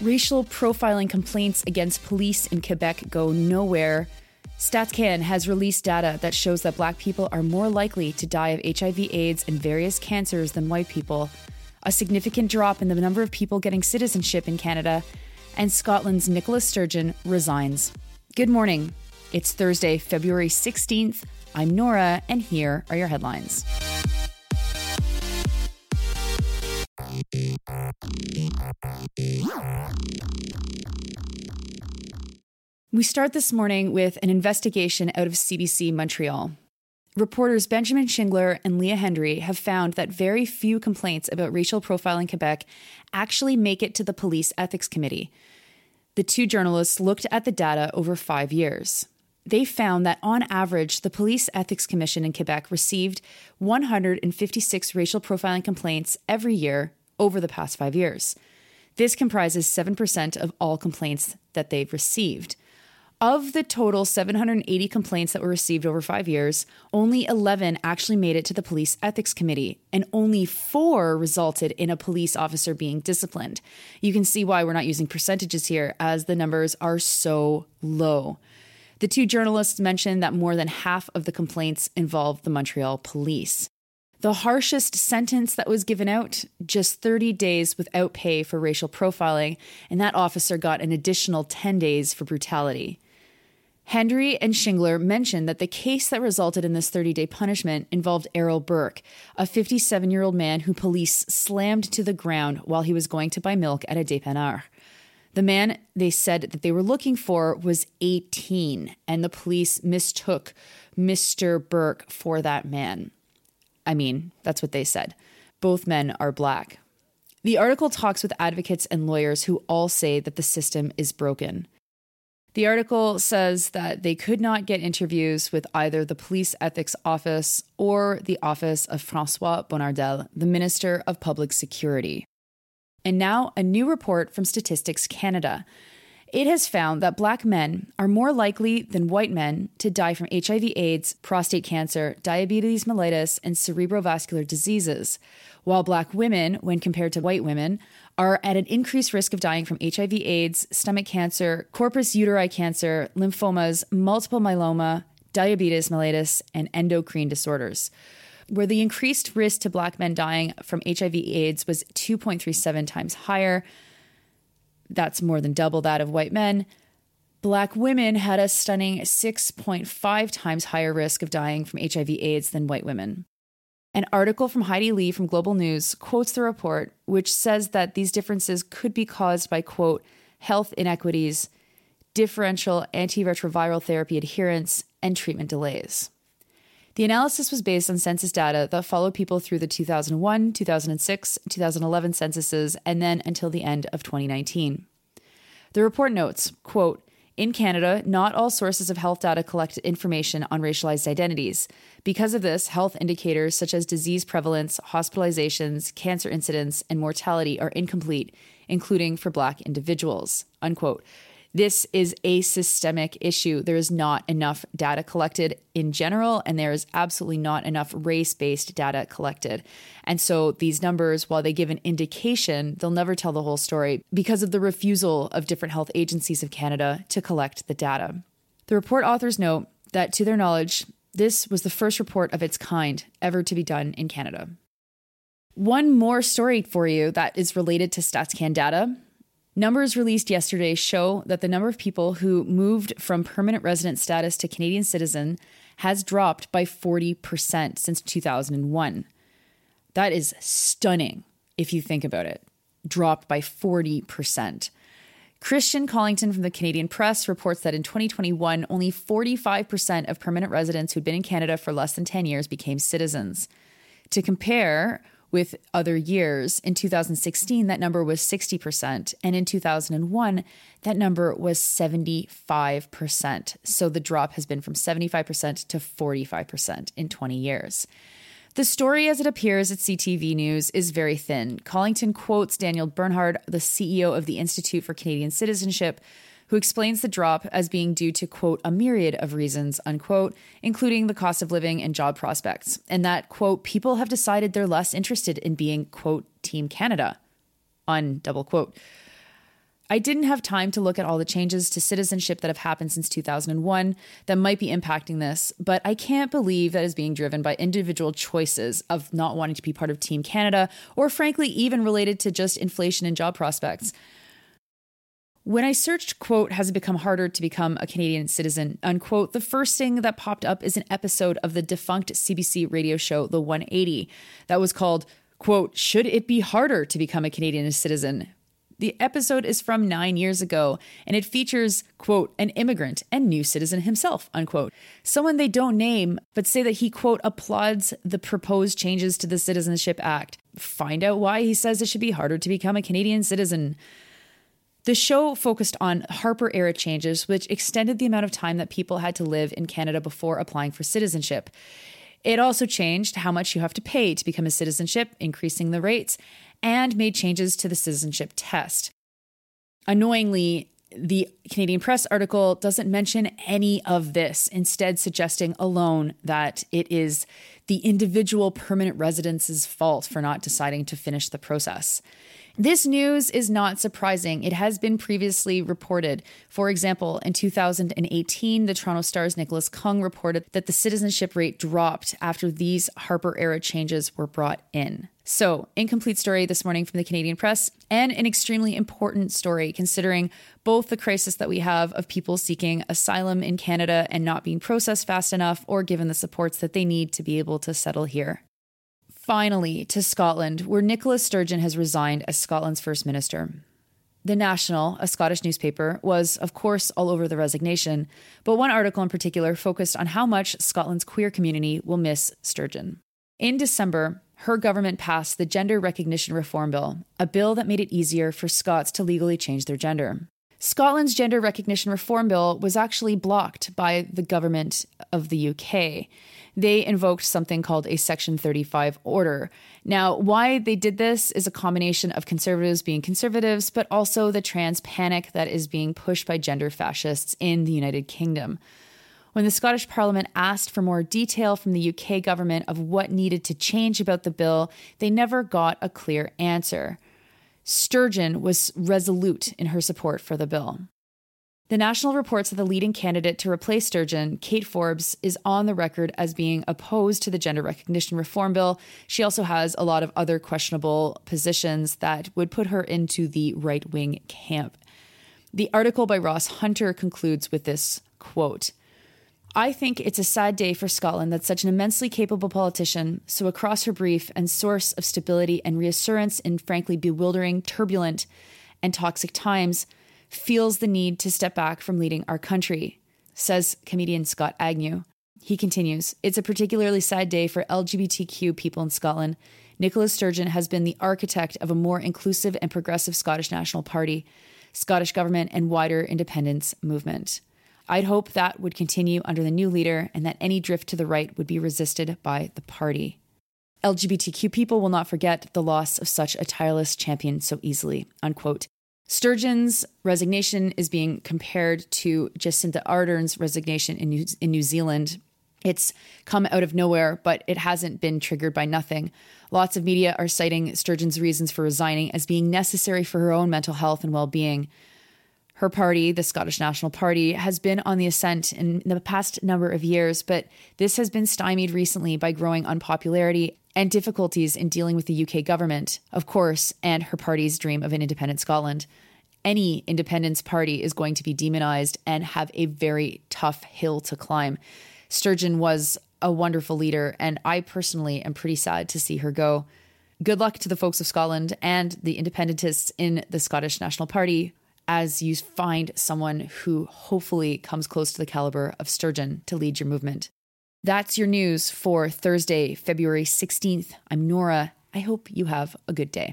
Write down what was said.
Racial profiling complaints against police in Quebec go nowhere. StatsCan has released data that shows that black people are more likely to die of HIV/AIDS and various cancers than white people, a significant drop in the number of people getting citizenship in Canada, and Scotland's Nicola Sturgeon resigns. Good morning. It's Thursday, February 16th. I'm Nora, and here are your headlines. We start this morning with an investigation out of CBC Montreal. Reporters Benjamin Shingler and Leah Hendry have found that very few complaints about racial profiling in Quebec actually make it to the Police Ethics Committee. The two journalists looked at the data over five years. They found that on average, the Police Ethics Commission in Quebec received 156 racial profiling complaints every year over the past five years. This comprises 7% of all complaints that they've received. Of the total 780 complaints that were received over five years, only 11 actually made it to the Police Ethics Committee, and only four resulted in a police officer being disciplined. You can see why we're not using percentages here, as the numbers are so low. The two journalists mentioned that more than half of the complaints involved the Montreal police. The harshest sentence that was given out just 30 days without pay for racial profiling, and that officer got an additional 10 days for brutality. Hendry and Shingler mentioned that the case that resulted in this 30 day punishment involved Errol Burke, a 57 year old man who police slammed to the ground while he was going to buy milk at a dépanneur. The man they said that they were looking for was 18, and the police mistook Mr. Burke for that man. I mean, that's what they said. Both men are black. The article talks with advocates and lawyers who all say that the system is broken. The article says that they could not get interviews with either the police ethics office or the office of Francois Bonnardel, the Minister of Public Security. And now, a new report from Statistics Canada it has found that black men are more likely than white men to die from HIV, AIDS, prostate cancer, diabetes mellitus, and cerebrovascular diseases, while black women, when compared to white women, are at an increased risk of dying from HIV, AIDS, stomach cancer, corpus uteri cancer, lymphomas, multiple myeloma, diabetes mellitus, and endocrine disorders where the increased risk to black men dying from HIV AIDS was 2.37 times higher that's more than double that of white men. Black women had a stunning 6.5 times higher risk of dying from HIV AIDS than white women. An article from Heidi Lee from Global News quotes the report, which says that these differences could be caused by, quote, health inequities, differential antiretroviral therapy adherence, and treatment delays. The analysis was based on census data that followed people through the 2001, 2006, 2011 censuses and then until the end of 2019. The report notes, quote, in Canada, not all sources of health data collect information on racialized identities. Because of this, health indicators such as disease prevalence, hospitalizations, cancer incidence, and mortality are incomplete, including for Black individuals. Unquote. This is a systemic issue. There is not enough data collected in general, and there is absolutely not enough race based data collected. And so these numbers, while they give an indication, they'll never tell the whole story because of the refusal of different health agencies of Canada to collect the data. The report authors note that, to their knowledge, this was the first report of its kind ever to be done in Canada. One more story for you that is related to StatsCan data Numbers released yesterday show that the number of people who moved from permanent resident status to Canadian citizen has dropped by 40% since 2001. That is stunning if you think about it. Dropped by 40%. Christian Collington from the Canadian Press reports that in 2021, only 45% of permanent residents who'd been in Canada for less than 10 years became citizens. To compare, with other years. In 2016, that number was 60%. And in 2001, that number was 75%. So the drop has been from 75% to 45% in 20 years. The story as it appears at CTV News is very thin. Collington quotes Daniel Bernhard, the CEO of the Institute for Canadian Citizenship, who explains the drop as being due to, quote, a myriad of reasons, unquote, including the cost of living and job prospects, and that, quote, people have decided they're less interested in being, quote, Team Canada, on double quote. I didn't have time to look at all the changes to citizenship that have happened since 2001 that might be impacting this, but I can't believe that is being driven by individual choices of not wanting to be part of Team Canada, or frankly, even related to just inflation and job prospects. When I searched, quote, has it become harder to become a Canadian citizen, unquote, the first thing that popped up is an episode of the defunct CBC radio show, The 180, that was called, quote, Should It Be Harder to Become a Canadian Citizen? The episode is from nine years ago, and it features, quote, an immigrant and new citizen himself, unquote. Someone they don't name, but say that he, quote, applauds the proposed changes to the Citizenship Act. Find out why he says it should be harder to become a Canadian citizen. The show focused on Harper era changes, which extended the amount of time that people had to live in Canada before applying for citizenship. It also changed how much you have to pay to become a citizenship, increasing the rates, and made changes to the citizenship test. Annoyingly, the Canadian Press article doesn't mention any of this, instead, suggesting alone that it is the individual permanent resident's fault for not deciding to finish the process. This news is not surprising. It has been previously reported. For example, in 2018, the Toronto Star's Nicholas Keung reported that the citizenship rate dropped after these Harper era changes were brought in. So, incomplete story this morning from the Canadian Press, and an extremely important story considering both the crisis that we have of people seeking asylum in Canada and not being processed fast enough or given the supports that they need to be able to settle here. Finally, to Scotland, where Nicola Sturgeon has resigned as Scotland's First Minister. The National, a Scottish newspaper, was, of course, all over the resignation, but one article in particular focused on how much Scotland's queer community will miss Sturgeon. In December, her government passed the Gender Recognition Reform Bill, a bill that made it easier for Scots to legally change their gender. Scotland's Gender Recognition Reform Bill was actually blocked by the government of the UK they invoked something called a Section 35 order. Now, why they did this is a combination of conservatives being conservatives, but also the trans panic that is being pushed by gender fascists in the United Kingdom. When the Scottish Parliament asked for more detail from the UK government of what needed to change about the bill, they never got a clear answer. Sturgeon was resolute in her support for the bill. The National reports that the leading candidate to replace Sturgeon, Kate Forbes, is on the record as being opposed to the gender recognition reform bill. She also has a lot of other questionable positions that would put her into the right wing camp. The article by Ross Hunter concludes with this quote I think it's a sad day for Scotland that such an immensely capable politician, so across her brief and source of stability and reassurance in frankly bewildering, turbulent, and toxic times, feels the need to step back from leading our country, says comedian Scott Agnew. He continues It's a particularly sad day for LGBTQ people in Scotland. Nicola Sturgeon has been the architect of a more inclusive and progressive Scottish National Party, Scottish government, and wider independence movement. I'd hope that would continue under the new leader and that any drift to the right would be resisted by the party. LGBTQ people will not forget the loss of such a tireless champion so easily. Unquote. Sturgeon's resignation is being compared to Jacinda Ardern's resignation in New, in New Zealand. It's come out of nowhere, but it hasn't been triggered by nothing. Lots of media are citing Sturgeon's reasons for resigning as being necessary for her own mental health and well being. Her party, the Scottish National Party, has been on the ascent in the past number of years, but this has been stymied recently by growing unpopularity and difficulties in dealing with the UK government, of course, and her party's dream of an independent Scotland. Any independence party is going to be demonized and have a very tough hill to climb. Sturgeon was a wonderful leader, and I personally am pretty sad to see her go. Good luck to the folks of Scotland and the independentists in the Scottish National Party as you find someone who hopefully comes close to the caliber of Sturgeon to lead your movement. That's your news for Thursday, February 16th. I'm Nora. I hope you have a good day.